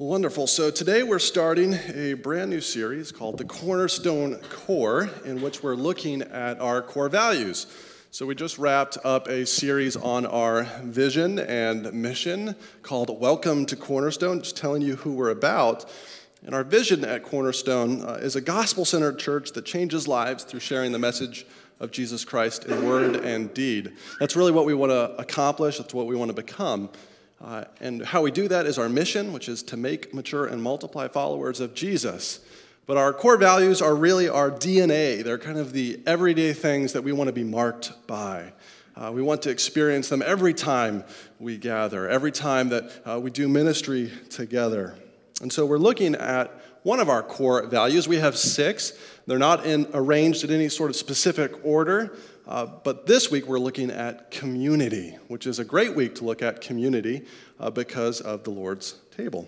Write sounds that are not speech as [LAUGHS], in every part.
Wonderful. So today we're starting a brand new series called the Cornerstone Core, in which we're looking at our core values. So we just wrapped up a series on our vision and mission called Welcome to Cornerstone, just telling you who we're about. And our vision at Cornerstone uh, is a gospel centered church that changes lives through sharing the message of Jesus Christ in word and deed. That's really what we want to accomplish, that's what we want to become. Uh, and how we do that is our mission, which is to make, mature, and multiply followers of Jesus. But our core values are really our DNA. They're kind of the everyday things that we want to be marked by. Uh, we want to experience them every time we gather, every time that uh, we do ministry together. And so we're looking at one of our core values. We have six. They're not in, arranged in any sort of specific order. Uh, but this week we're looking at community, which is a great week to look at community uh, because of the Lord's table.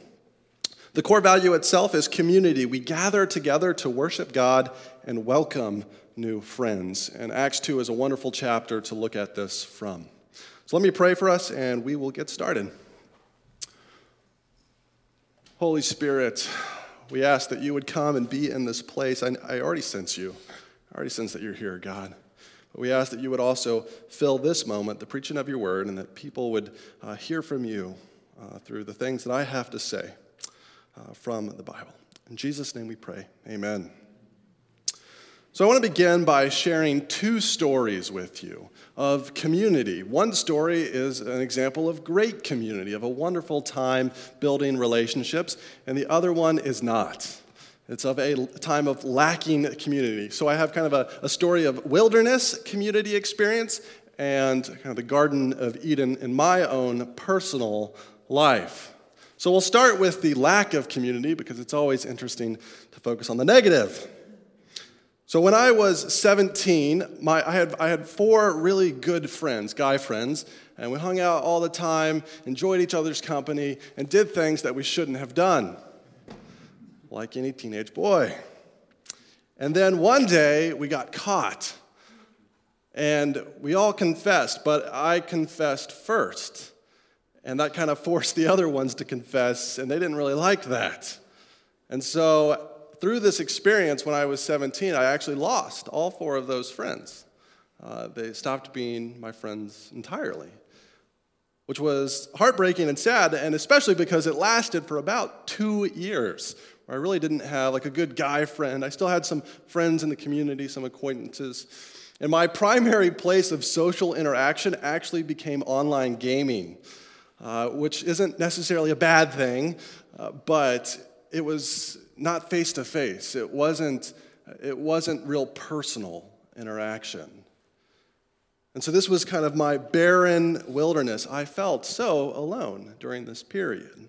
The core value itself is community. We gather together to worship God and welcome new friends. And Acts 2 is a wonderful chapter to look at this from. So let me pray for us and we will get started. Holy Spirit, we ask that you would come and be in this place. I, I already sense you. I already sense that you're here, God. But we ask that you would also fill this moment, the preaching of your word, and that people would uh, hear from you uh, through the things that I have to say uh, from the Bible. In Jesus' name we pray. Amen. So, I want to begin by sharing two stories with you of community. One story is an example of great community, of a wonderful time building relationships, and the other one is not. It's of a time of lacking community. So I have kind of a, a story of wilderness community experience and kind of the Garden of Eden in my own personal life. So we'll start with the lack of community because it's always interesting to focus on the negative. So when I was 17, my, I, had, I had four really good friends, guy friends, and we hung out all the time, enjoyed each other's company, and did things that we shouldn't have done like any teenage boy. And then one day we got caught. And we all confessed, but I confessed first. And that kind of [LAUGHS] forced the other ones to confess, and they didn't really like that. And so, through this experience when I was 17, I actually lost all four of those friends. Uh, they stopped being my friends entirely, which was heartbreaking and sad, and especially because it lasted for about two years I really didn't have like a good guy friend. I still had some friends in the community, some acquaintances. And my primary place of social interaction actually became online gaming, uh, which isn't necessarily a bad thing, uh, but it was not face to face. It wasn't. It wasn't real personal interaction. And so this was kind of my barren wilderness. I felt so alone during this period.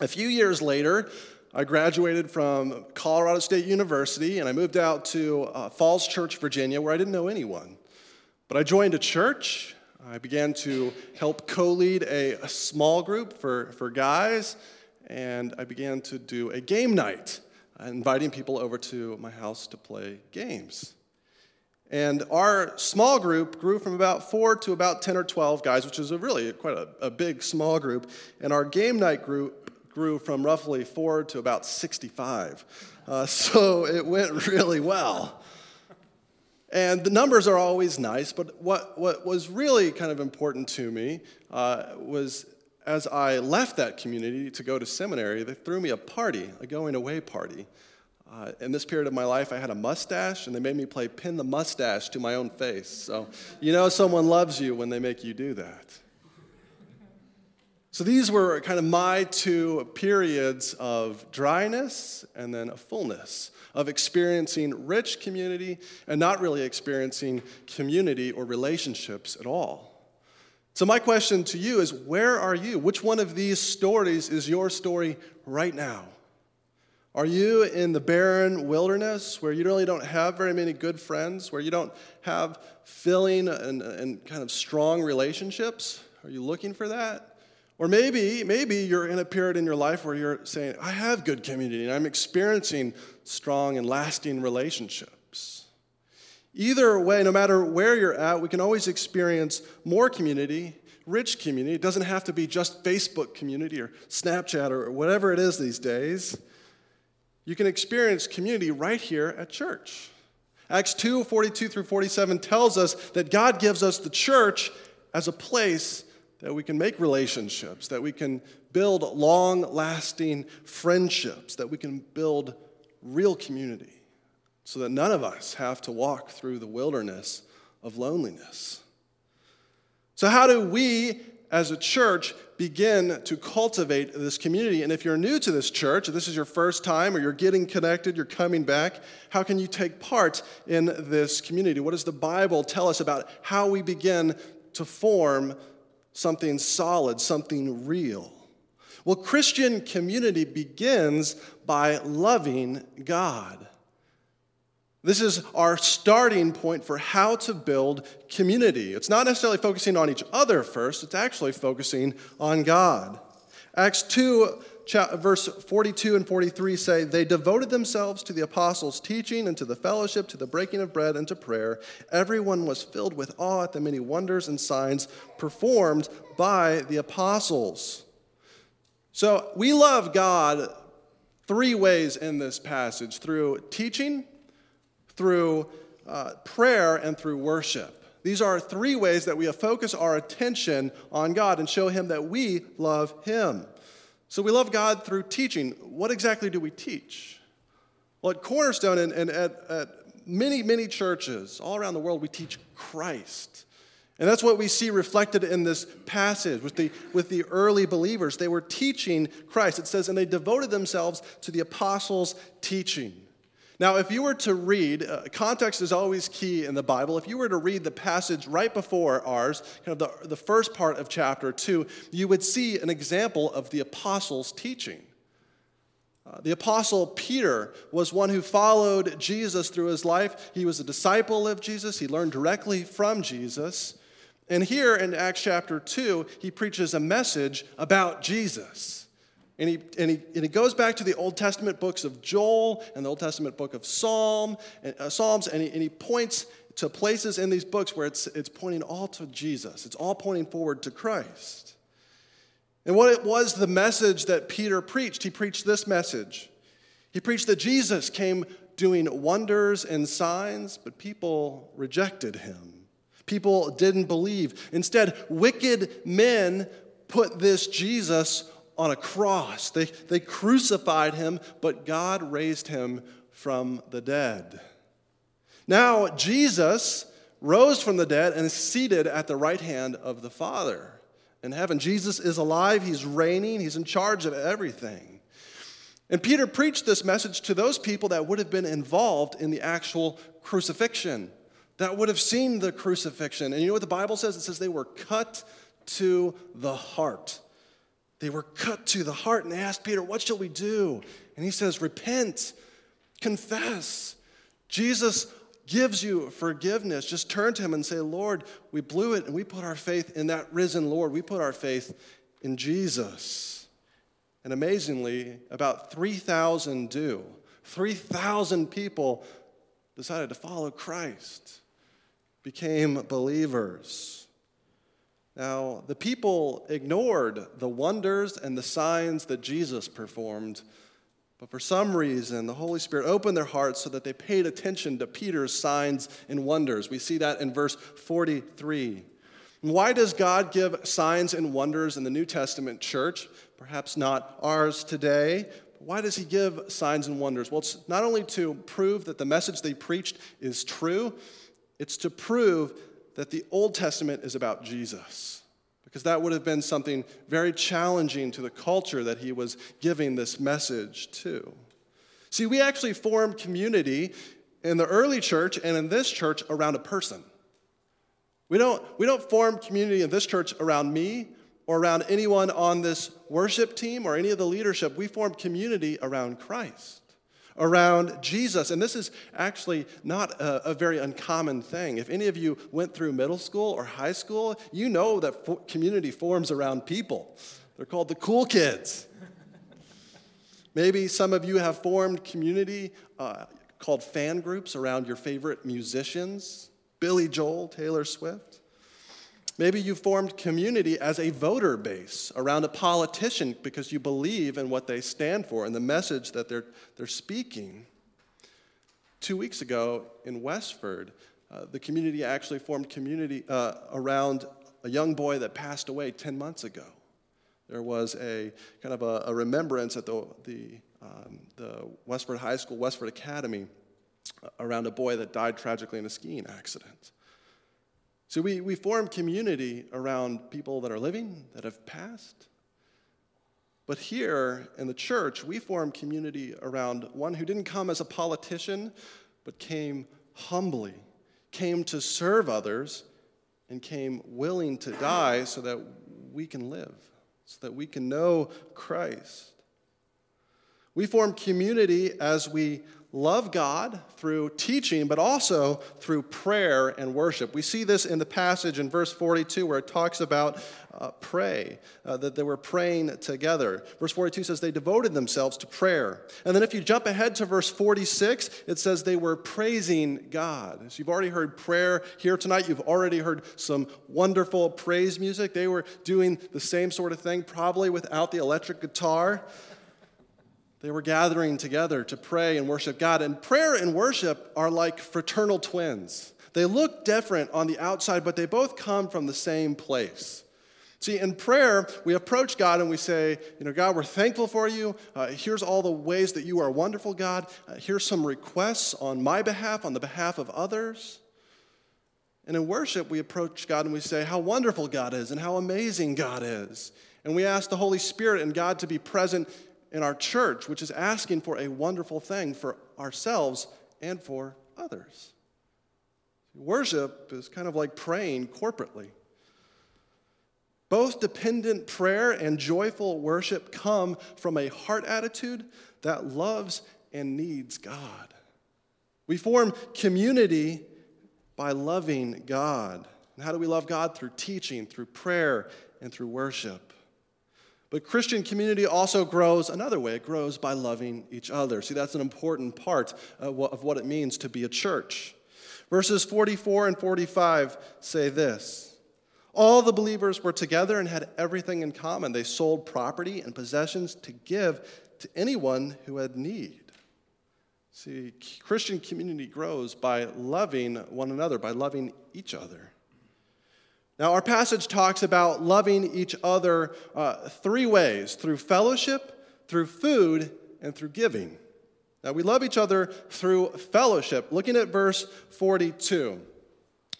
A few years later, I graduated from Colorado State University and I moved out to uh, Falls Church, Virginia, where I didn't know anyone. But I joined a church. I began to help co lead a, a, small group for, for guys, and I began to do a game night, inviting people over to my house to play games. And our small group grew from about four to about 10 or 12 guys, which is a really quite a, a big small group. And our game night group grew from roughly four to about 65. Uh, so it went really well. And the numbers are always nice, but what, what was really kind of important to me uh, was as I left that community to go to seminary, they threw me a party, a going away party. Uh, in this period of my life, I had a mustache, and they made me play pin the mustache to my own face. So, you know, someone loves you when they make you do that. So these were kind of my two periods of dryness and then a fullness, of experiencing rich community and not really experiencing community or relationships at all. So, my question to you is where are you? Which one of these stories is your story right now? Are you in the barren wilderness where you really don't have very many good friends, where you don't have filling and, and kind of strong relationships? Are you looking for that? Or maybe, maybe you're in a period in your life where you're saying, I have good community and I'm experiencing strong and lasting relationships. Either way, no matter where you're at, we can always experience more community rich community. It doesn't have to be just Facebook community or Snapchat or whatever it is these days. You can experience community right here at church. Acts 2 42 through 47 tells us that God gives us the church as a place that we can make relationships, that we can build long lasting friendships, that we can build real community, so that none of us have to walk through the wilderness of loneliness. So, how do we as a church begin to cultivate this community? And if you're new to this church, this is your first time, or you're getting connected, you're coming back, how can you take part in this community? What does the Bible tell us about how we begin to form something solid, something real? Well, Christian community begins by loving God. This is our starting point for how to build community. It's not necessarily focusing on each other first, it's actually focusing on God. Acts 2, verse 42 and 43 say, They devoted themselves to the apostles' teaching and to the fellowship, to the breaking of bread and to prayer. Everyone was filled with awe at the many wonders and signs performed by the apostles. So we love God three ways in this passage through teaching through uh, prayer, and through worship. These are three ways that we focus our attention on God and show Him that we love Him. So we love God through teaching. What exactly do we teach? Well, at Cornerstone and, and at, at many, many churches all around the world, we teach Christ. And that's what we see reflected in this passage with the, with the early believers. They were teaching Christ. It says, and they devoted themselves to the apostles' teaching. Now, if you were to read, uh, context is always key in the Bible. If you were to read the passage right before ours, kind of the, the first part of chapter 2, you would see an example of the apostles' teaching. Uh, the apostle Peter was one who followed Jesus through his life. He was a disciple of Jesus, he learned directly from Jesus. And here in Acts chapter 2, he preaches a message about Jesus. And he, and, he, and he goes back to the Old Testament books of Joel and the Old Testament book of Psalm, uh, Psalms, and he, and he points to places in these books where it's, it's pointing all to Jesus. It's all pointing forward to Christ. And what it was the message that Peter preached, he preached this message. He preached that Jesus came doing wonders and signs, but people rejected him. People didn't believe. Instead, wicked men put this Jesus on a cross. They, they crucified him, but God raised him from the dead. Now, Jesus rose from the dead and is seated at the right hand of the Father in heaven. Jesus is alive, he's reigning, he's in charge of everything. And Peter preached this message to those people that would have been involved in the actual crucifixion, that would have seen the crucifixion. And you know what the Bible says? It says they were cut to the heart. They were cut to the heart and they asked Peter, What shall we do? And he says, Repent, confess. Jesus gives you forgiveness. Just turn to him and say, Lord, we blew it and we put our faith in that risen Lord. We put our faith in Jesus. And amazingly, about 3,000 do. 3,000 people decided to follow Christ, became believers. Now, the people ignored the wonders and the signs that Jesus performed, but for some reason, the Holy Spirit opened their hearts so that they paid attention to Peter's signs and wonders. We see that in verse 43. why does God give signs and wonders in the New Testament church? Perhaps not ours today. Why does he give signs and wonders? Well, it's not only to prove that the message they preached is true, it's to prove that the Old Testament is about Jesus, because that would have been something very challenging to the culture that he was giving this message to. See, we actually form community in the early church and in this church around a person. We don't, we don't form community in this church around me or around anyone on this worship team or any of the leadership. We form community around Christ around Jesus. And this is actually not a, a, very uncommon thing. If any of you went through middle school or high school, you know that fo- community forms around people. They're called the cool kids. Maybe some of you have formed community uh, called fan groups around your favorite musicians Billy Joel, Taylor Swift. Maybe you formed community as a voter base around a politician because you believe in what they stand for and the message that they're, they're speaking. Two weeks ago in Westford, uh, the community actually formed community uh, around a young boy that passed away 10 months ago. There was a kind of a, a remembrance at the, the, um, the Westford High School, Westford Academy, uh, around a boy that died tragically in a skiing accident. So we, we form community around people that are living, that have passed. But here in the church, we form community around one who didn't come as a politician, but came humbly, came to serve others, and came willing to die so that we can live, so that we can know Christ. We form community as we love God through teaching, but also through prayer and worship. We see this in the passage in verse 42 where it talks about uh, pray, uh, that they were praying together. Verse 42 says they devoted themselves to prayer. And then if you jump ahead to verse 46, it says they were praising God. So you've already heard prayer here tonight. You've already heard some wonderful praise music. They were doing the same sort of thing, probably without the electric guitar. They were gathering together to pray and worship God. And prayer and worship are like fraternal twins. They look different on the outside, but they both come from the same place. See, in prayer, we approach God and we say, You know, God, we're thankful for you. Uh, here's all the ways that you are wonderful, God. Uh, here's some requests on my behalf, on the behalf of others. And in worship, we approach God and we say, How wonderful God is and how amazing God is. And we ask the Holy Spirit and God to be present in our church, which is asking for a wonderful thing for ourselves and for others. Worship is kind of like praying corporately. Both dependent prayer and joyful worship come from a heart attitude that loves and needs God. We form community by loving God. And how do we love God? Through teaching, through prayer, and through worship. But Christian community also grows another way. It grows by loving each other. See, that's an important part of what it means to be a church. Verses 44 and 45 say this All the believers were together and had everything in common. They sold property and possessions to give to anyone who had need. See, Christian community grows by loving one another, by loving each other. Now, our passage talks about loving each other uh, three ways through fellowship, through food, and through giving. Now, we love each other through fellowship. Looking at verse 42.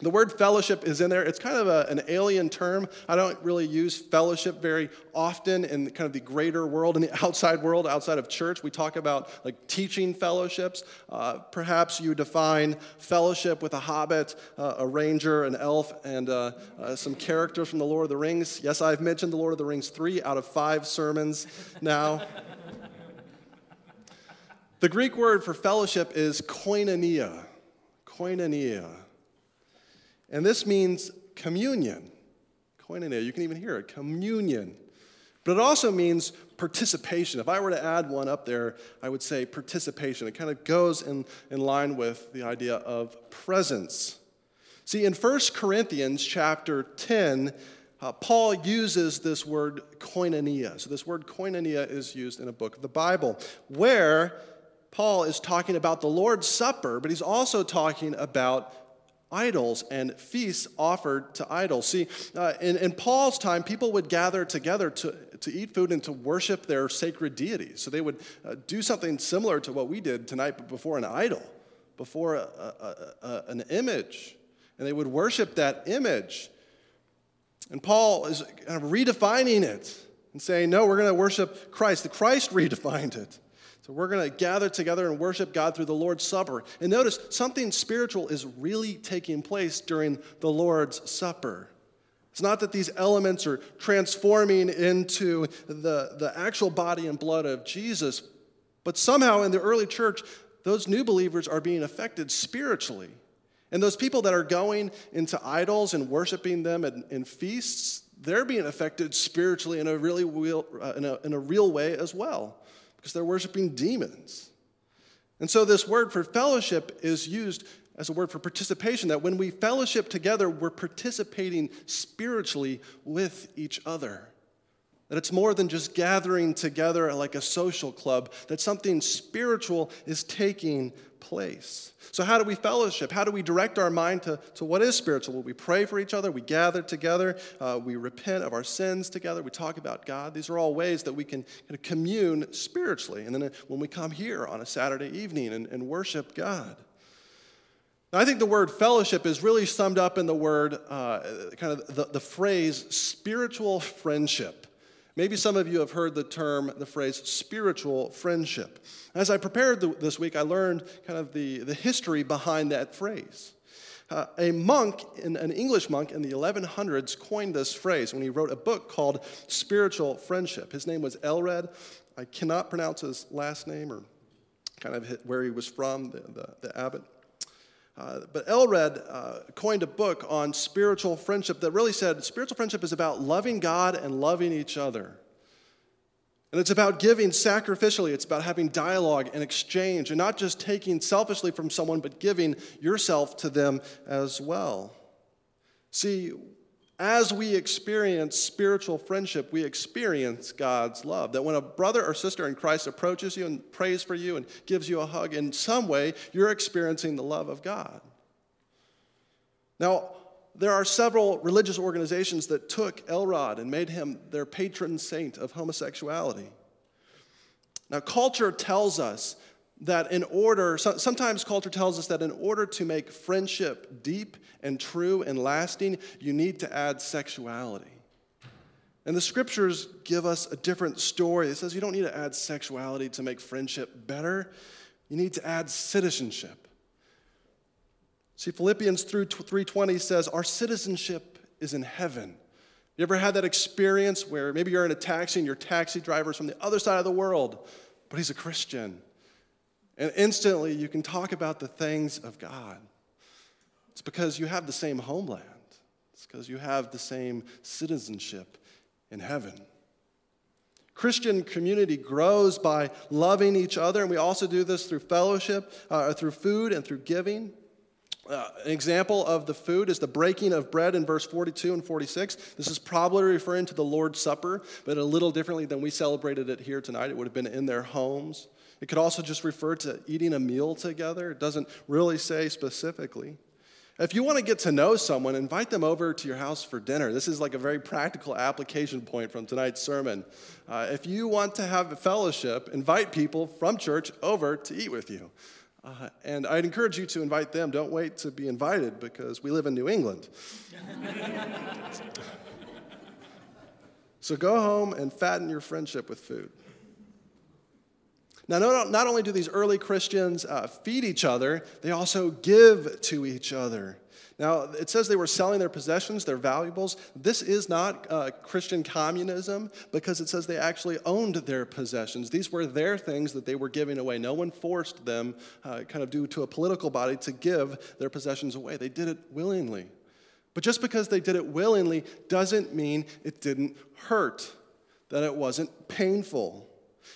The word fellowship is in there. It's kind of a, an alien term. I don't really use fellowship very often in kind of the greater world, in the [LAUGHS] outside world, outside of church. We talk about like teaching fellowships. Uh, perhaps you define fellowship with a hobbit, uh, a ranger, an elf, and uh, uh, some characters from the Lord of the Rings. Yes, I've mentioned the Lord of the Rings three out of five sermons now. [LAUGHS] the Greek word for fellowship is koinonia. Koinonia. And this means communion. Koinonia, you can even hear it, communion. But it also means participation. If I were to add one up there, I would say participation. It kind of goes in, in line with the idea of presence. See, in 1 Corinthians chapter 10, uh, Paul uses this word koinonia. So, this word koinonia is used in a book of the Bible where Paul is talking about the Lord's Supper, but he's also talking about idols and feasts offered to idols. See, uh, in, in, Paul's time, people would gather together to, to eat food and to worship their sacred deities. So they would uh, do something similar to what we did tonight, but before an idol, before a, a, a, an image. And they would worship that image. And Paul is kind of redefining it and saying, no, we're going to worship Christ. The Christ [LAUGHS] redefined it. So we're going to gather together and worship God through the Lord's Supper. And notice something spiritual is really taking place during the Lord's Supper. It's not that these elements are transforming into the, the actual body and blood of Jesus, but somehow in the early church, those new believers are being affected spiritually. And those people that are going into idols and worshiping them in, in feasts, they're being affected spiritually in a really real, uh, in, a, in a real way as well because they're worshiping demons. And so, this word for fellowship is used as a word for participation, that when we fellowship together, we're participating spiritually with each other. That it's more than just gathering together like a social club, that something spiritual is taking place. So, how do we fellowship? How do we direct our mind to, to what is spiritual? Well, we pray for each other, we gather together, uh, we repent of our sins together, we talk about God. These are all ways that we can kind of commune spiritually. And then uh, when we come here on a Saturday evening and, and worship God, I think the word fellowship is really summed up in the word, uh, kind of the, the phrase spiritual friendship. Maybe some of you have heard the term, the phrase spiritual friendship. As I prepared the, this week, I learned kind of the, the history behind that phrase. Uh, a monk, an English monk in the 1100s, coined this phrase when he wrote a book called Spiritual Friendship. His name was Aelred. I cannot pronounce his last name or kind of where he was from, the, the, the abbot. Uh, but Aelred uh, coined a book on spiritual friendship that really said spiritual friendship is about loving God and loving each other. And it's about giving sacrificially. It's about having dialogue and exchange, and not just taking selfishly from someone, but giving yourself to them as well. See, as we experience spiritual friendship, we experience God's love. That when a brother or sister in Christ approaches you and prays for you and gives you a hug, in some way, you're experiencing the love of God. Now, there are several religious organizations that took Aelred and made him their patron saint of homosexuality. Now, culture tells us that in order, sometimes culture tells us that in order to make friendship deep and true and lasting, you need to add sexuality. And the scriptures give us a different story. It says you don't need to add sexuality to make friendship better, you need to add citizenship. See, Philippians 3:20 says, Our citizenship is in heaven. You ever had that experience where maybe you're in a taxi and your taxi driver is from the other side of the world, but he's a Christian? And instantly you can talk about the things of God. It's because you have the same homeland, it's because you have the same citizenship in heaven. Christian community grows by loving each other, and we also do this through fellowship, uh, through food, and through giving. Uh, an example of the food is the breaking of bread in verse 42 and 46. This is probably referring to the Lord's Supper, but a little differently than we celebrated it here tonight. It would have been in their homes. It could also just refer to eating a meal together. It doesn't really say specifically. If you want to get to know someone, invite them over to your house for dinner. This is like a very practical application point from tonight's sermon. Uh, if you want to have a fellowship, invite people from church over to eat with you. Uh, and I'd encourage you to invite them. Don't wait to be invited because we live in New England. [LAUGHS] so go home and fatten your friendship with food. Now, not only do these early Christians uh, feed each other, they also give to each other. Now, it says they were selling their possessions, their valuables. This is not uh, Christian communism because it says they actually owned their possessions. These were their things that they were giving away. No one forced them, uh, kind of due to a political body, to give their possessions away. They did it willingly. But just because they did it willingly doesn't mean it didn't hurt, that it wasn't painful.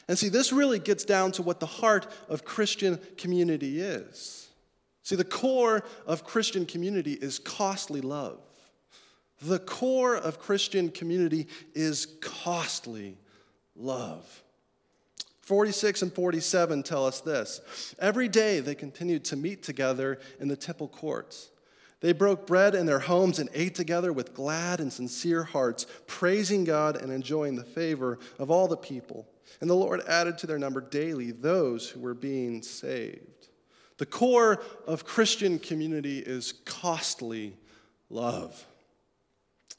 And see, this really gets down to what the heart of Christian community is. See, the core of Christian community is costly love. The core of Christian community is costly love. 46 and 47 tell us this. Every day they continued to meet together in the temple courts. They broke bread in their homes and ate together with glad and sincere hearts, praising God and enjoying the favor of all the people. And the Lord added to their number daily those who were being saved. The core of Christian community is costly love.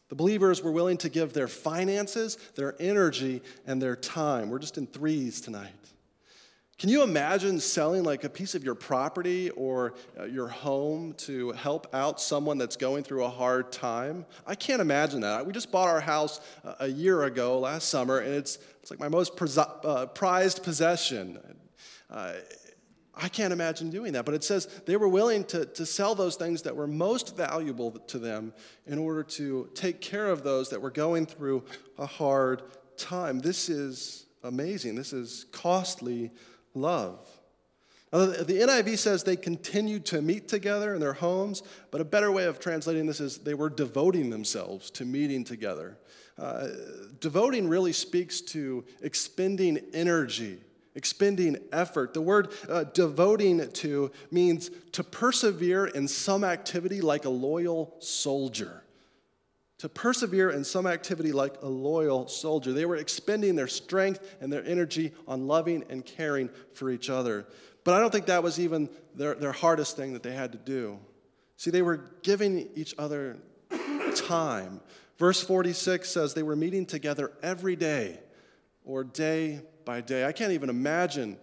The believers were willing to give their finances, their energy, and their time. We're just in threes tonight. Can you imagine selling like a piece of your property or uh, your home to help out someone that's going through a hard time? I can't imagine that. We just bought our house uh, a year ago last summer, and it's, it's like my most uh, prized possession. Uh, I can't imagine doing that. But it says they were willing to, to sell those things that were most valuable to them in order to take care of those that were going through a hard time. This is amazing. This is costly love. Now, the NIV says they continued to meet together in their homes, but a better way of translating this is they were devoting themselves to meeting together. Uh, devoting really speaks to expending energy, expending effort. The word uh, devoting to means to persevere in some activity like a loyal soldier. To persevere in some activity like a loyal soldier. They were expending their strength and their energy on loving and caring for each other. But I don't think that was even their, their hardest thing that they had to do. See, they were giving each other time. Verse 46 says they were meeting together every day or day by day. I can't even imagine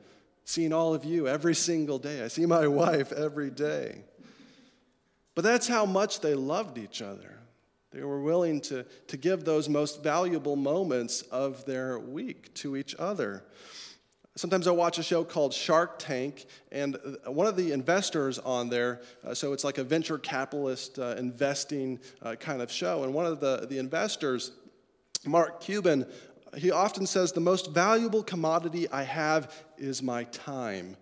seeing all of you every single day. I see my [LAUGHS] wife every day. But that's how much they loved each other. They were willing to, to give those most valuable moments of their week to each other. Sometimes I watch a show called Shark Tank, and uh, one of the investors on there, uh, so it's like a venture capitalist uh, investing uh, kind of show, and one of the, the investors, Mark Cuban, he often says, The most valuable commodity I have is my time.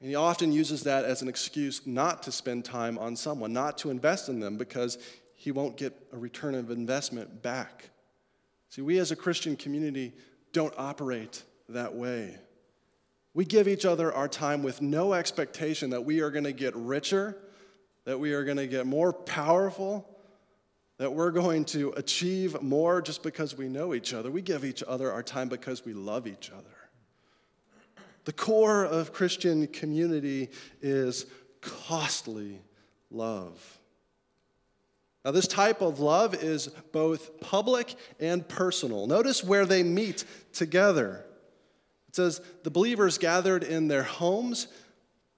And he often uses that as an excuse not to spend time on someone, not to invest in them, because he won't get a return of investment back. See, we as a Christian community don't operate that way. We give each other our time with no expectation that we are going to get richer, that we are going to get more powerful, that we're going to achieve more just because we know each other. We give each other our time because we love each other. The core of Christian community is costly love. Now, this type of love is both public and personal. Notice where they meet together. It says the believers gathered in their homes,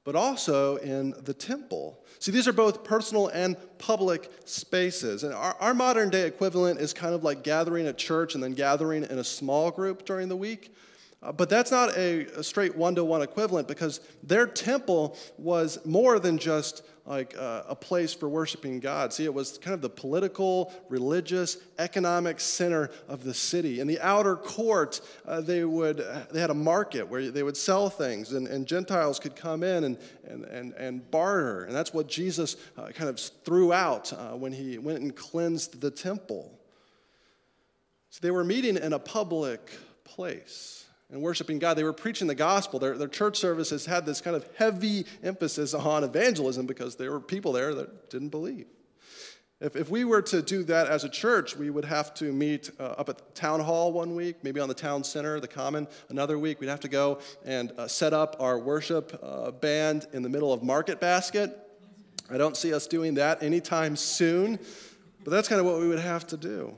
but also in the temple. See, these are both personal and public spaces. And our, our modern day equivalent is kind of like gathering at church and then gathering in a small group during the week. Uh, but that's not a, a straight one to one equivalent because their temple was more than just like uh, a place for worshiping God. See, it was kind of the political, religious, economic center of the city. In the outer court, uh, they would they had a market where they would sell things, and, and Gentiles could come in and and and, and barter. And that's what Jesus uh, kind of threw out uh, when he went and cleansed the temple. So they were meeting in a public place and worshiping God. They were preaching the gospel. Their, their church services had this kind of heavy emphasis on evangelism because there were people there that didn't believe. If, if we were to do that as a church, we would have to meet uh, up at the town hall one week, maybe on the town center, the common, another week. We'd have to go and uh, set up our worship uh, band in the middle of Market Basket. I don't see us doing that anytime soon, but that's kind of what we would have to do.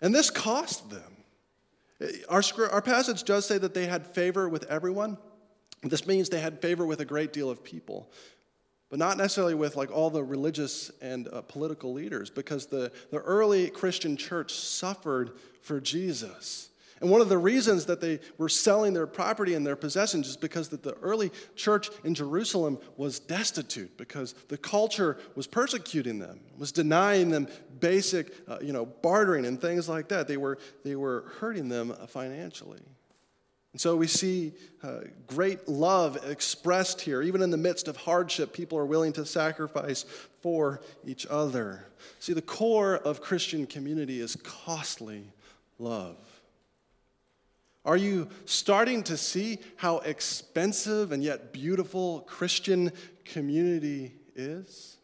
And this cost them. Our, our passage does say that they had favor with everyone. This means they had favor with a great deal of people, but not necessarily with like all the religious and uh, political leaders, because the, the early Christian church suffered for Jesus. And one of the reasons that they were selling their property and their possessions is because that the early church in Jerusalem was destitute because the culture was persecuting them, was denying them basic, uh, you know, bartering and things like that. They were, they were hurting them financially. And so we see uh, great love expressed here. Even in the midst of hardship, people are willing to sacrifice for each other. See, the core of Christian community is costly love. Are you starting to see how expensive and yet beautiful Christian community is?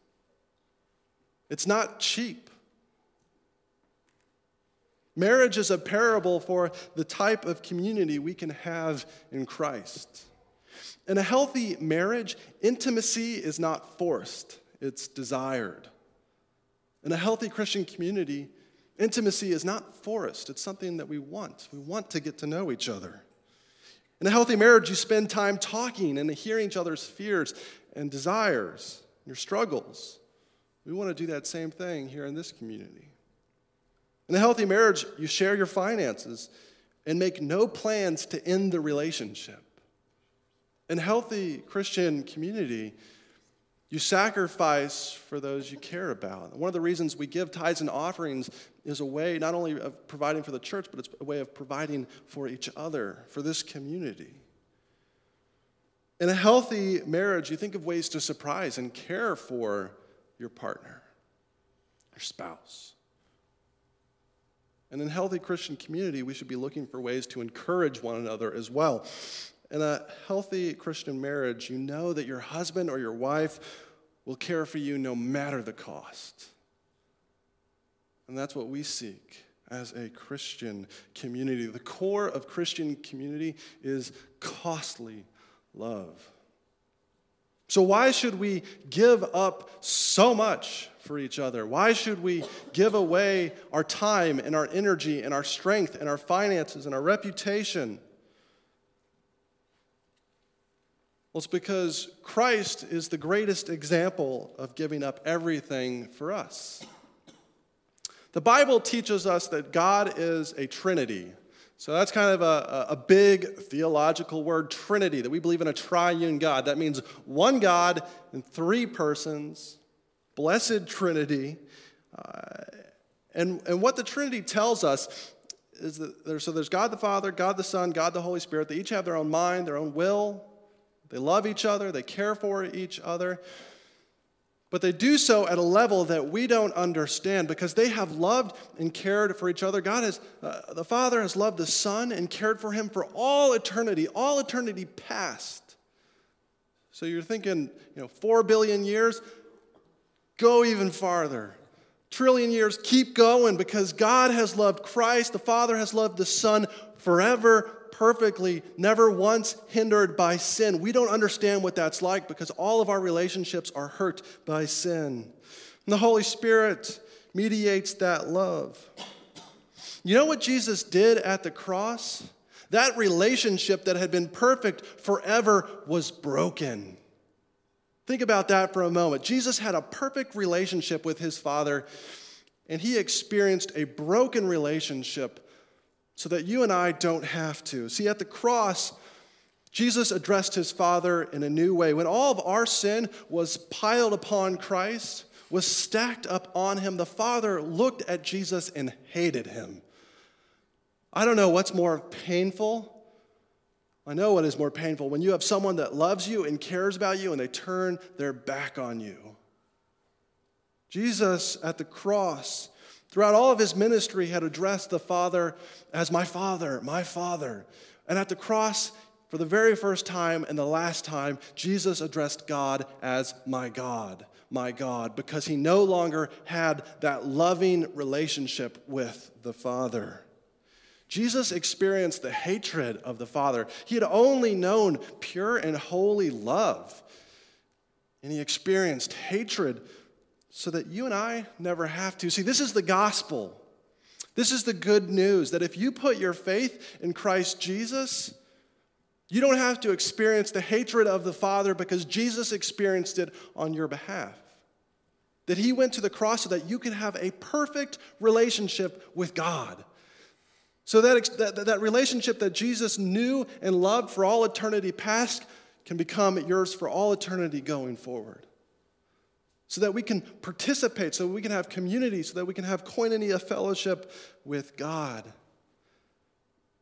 It's not cheap. Marriage is a parable for the type of community we can have in Christ. In a healthy marriage, intimacy is not forced, it's desired. In a healthy Christian community, Intimacy is not forced, it's something that we want. We want to get to know each other. In a healthy marriage, you spend time talking and hearing each other's fears and desires, your struggles. We want to do that same thing here in this community. In a healthy marriage, you share your finances and make no plans to end the relationship. In a healthy Christian community, you sacrifice for those you care about. One of the reasons we give tithes and offerings is a way not only of providing for the church, but it's a way of providing for each other, for this community. In a healthy marriage, you think of ways to surprise and care for your partner, your spouse. And in a healthy Christian community, we should be looking for ways to encourage one another as well. In a healthy Christian marriage, you know that your husband or your wife will care for you no matter the cost. And that's what we seek as a Christian community. The core of Christian community is costly love. So, why should we give up so much for each other? Why should we give away our time and our energy and our strength and our finances and our reputation? Well, it's because Christ is the greatest example of giving up everything for us. The Bible teaches us that God is a Trinity. So that's kind of a, a big theological word, Trinity, that we believe in a triune God. That means one God in three persons, blessed Trinity. Uh, and, and what the Trinity tells us is that so there's God the Father, God the Son, God the Holy Spirit. They each have their own mind, their own will. They love each other, they care for each other but they do so at a level that we don't understand because they have loved and cared for each other. God has, uh, the Father has loved the Son and cared for him for all eternity, all eternity past. So you're thinking, you know, four billion years? Go even farther. Trillion years, keep going because God has loved Christ, the Father has loved the Son forever perfectly, never once hindered by sin. We don't understand what that's like because all of our relationships are hurt by sin. And the Holy Spirit mediates that love. You know what Jesus did at the cross? That relationship that had been perfect forever was broken. Think about that for a moment. Jesus had a perfect relationship with his Father, and he experienced a broken relationship so that you and I don't have to. See, at the cross, Jesus addressed his Father in a new way. When all of our sin was piled upon Christ, was stacked up on him, the Father looked at Jesus and hated him. I don't know what's more painful. I know what is more painful when you have someone that loves you and cares about you and they turn their back on you. Jesus at the cross Throughout all of his ministry, he had addressed the Father as my Father, my Father. And at the cross, for the very first time and the last time, Jesus addressed God as my God, my God, because he no longer had that loving relationship with the Father. Jesus experienced the hatred of the Father. He had only known pure and holy love, and he experienced hatred so that you and I never have to. See, this is the gospel. This is the good news that if you put your faith in Christ Jesus, you don't have to experience the hatred of the Father because Jesus experienced it on your behalf. That he went to the cross so that you can have a perfect relationship with God. So that, that, that relationship that Jesus knew and loved for all eternity past can become yours for all eternity going forward so that we can participate, so we can have community, so that we can have koinonia fellowship with God.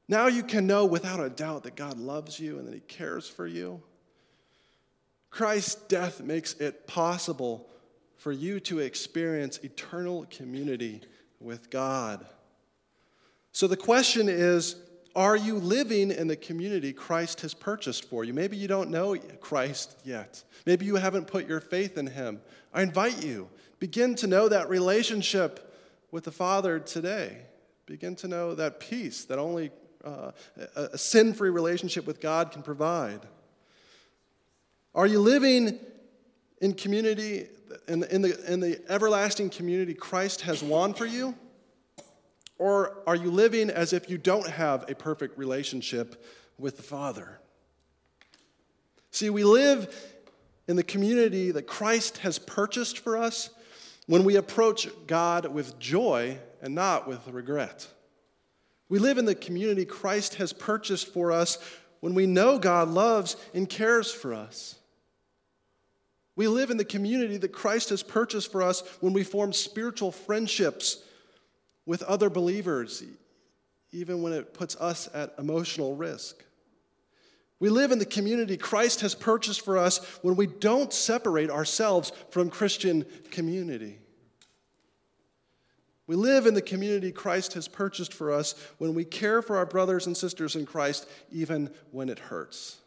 Now you can know without a doubt that God loves you and that He cares for you. Christ's death makes it possible for you to experience eternal community with God. So the question is are you living in the community Christ has purchased for you? Maybe you don't know Christ yet. Maybe you haven't put your faith in him. I invite you, begin to know that relationship with the Father today. Begin to know that peace that only uh, a sin free relationship with God can provide. Are you living in community, in in, the, in the everlasting community Christ has won for you? Or are you living as if you don't have a perfect relationship with the Father? See, we live in the community that Christ has purchased for us when we approach God with joy and not with regret. We live in the community Christ has purchased for us when we know God loves and cares for us. We live in the community that Christ has purchased for us when we form spiritual friendships with other believers, even when it puts us at emotional risk. We live in the community Christ has purchased for us when we don't separate ourselves from Christian community. We live in the community Christ has purchased for us when we care for our brothers and sisters in Christ, even when it hurts.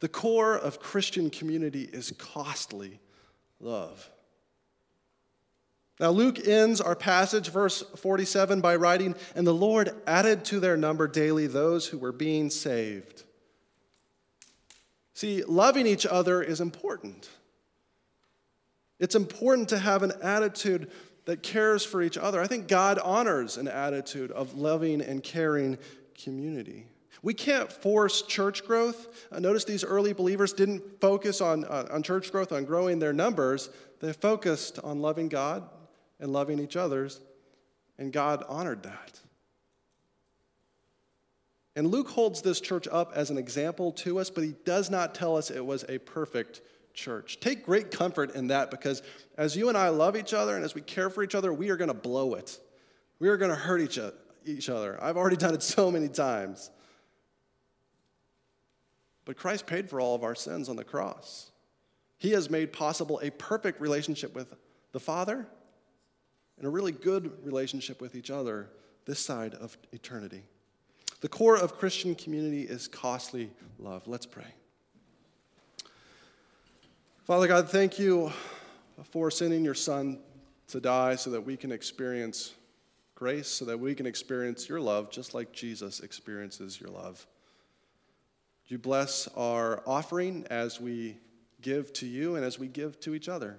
The core of Christian community is costly love. Now, Luke ends our passage, verse 47, by writing, And the Lord added to their number daily those who were being saved. See, loving each other is important. It's important to have an attitude that cares for each other. I think God honors an attitude of loving and caring community. We can't force church growth. Uh, notice these early believers didn't focus on, uh, on church growth, on growing their numbers. They focused on loving God and loving each other's, and God honored that. And Luke holds this church up as an example to us, but he does not tell us it was a perfect church. Take great comfort in that because as you and I love each other and as we care for each other, we are going to blow it. We are going to hurt each, each other. I've already done it so many times. But Christ paid for all of our sins on the cross. He has made possible a perfect relationship with the Father and a really good relationship with each other this side of eternity. The core of Christian community is costly love. Let's pray. Father God, thank you for sending your Son to die so that we can experience grace, so that we can experience your love just like Jesus experiences your love. you bless our offering as we give to you and as we give to each other?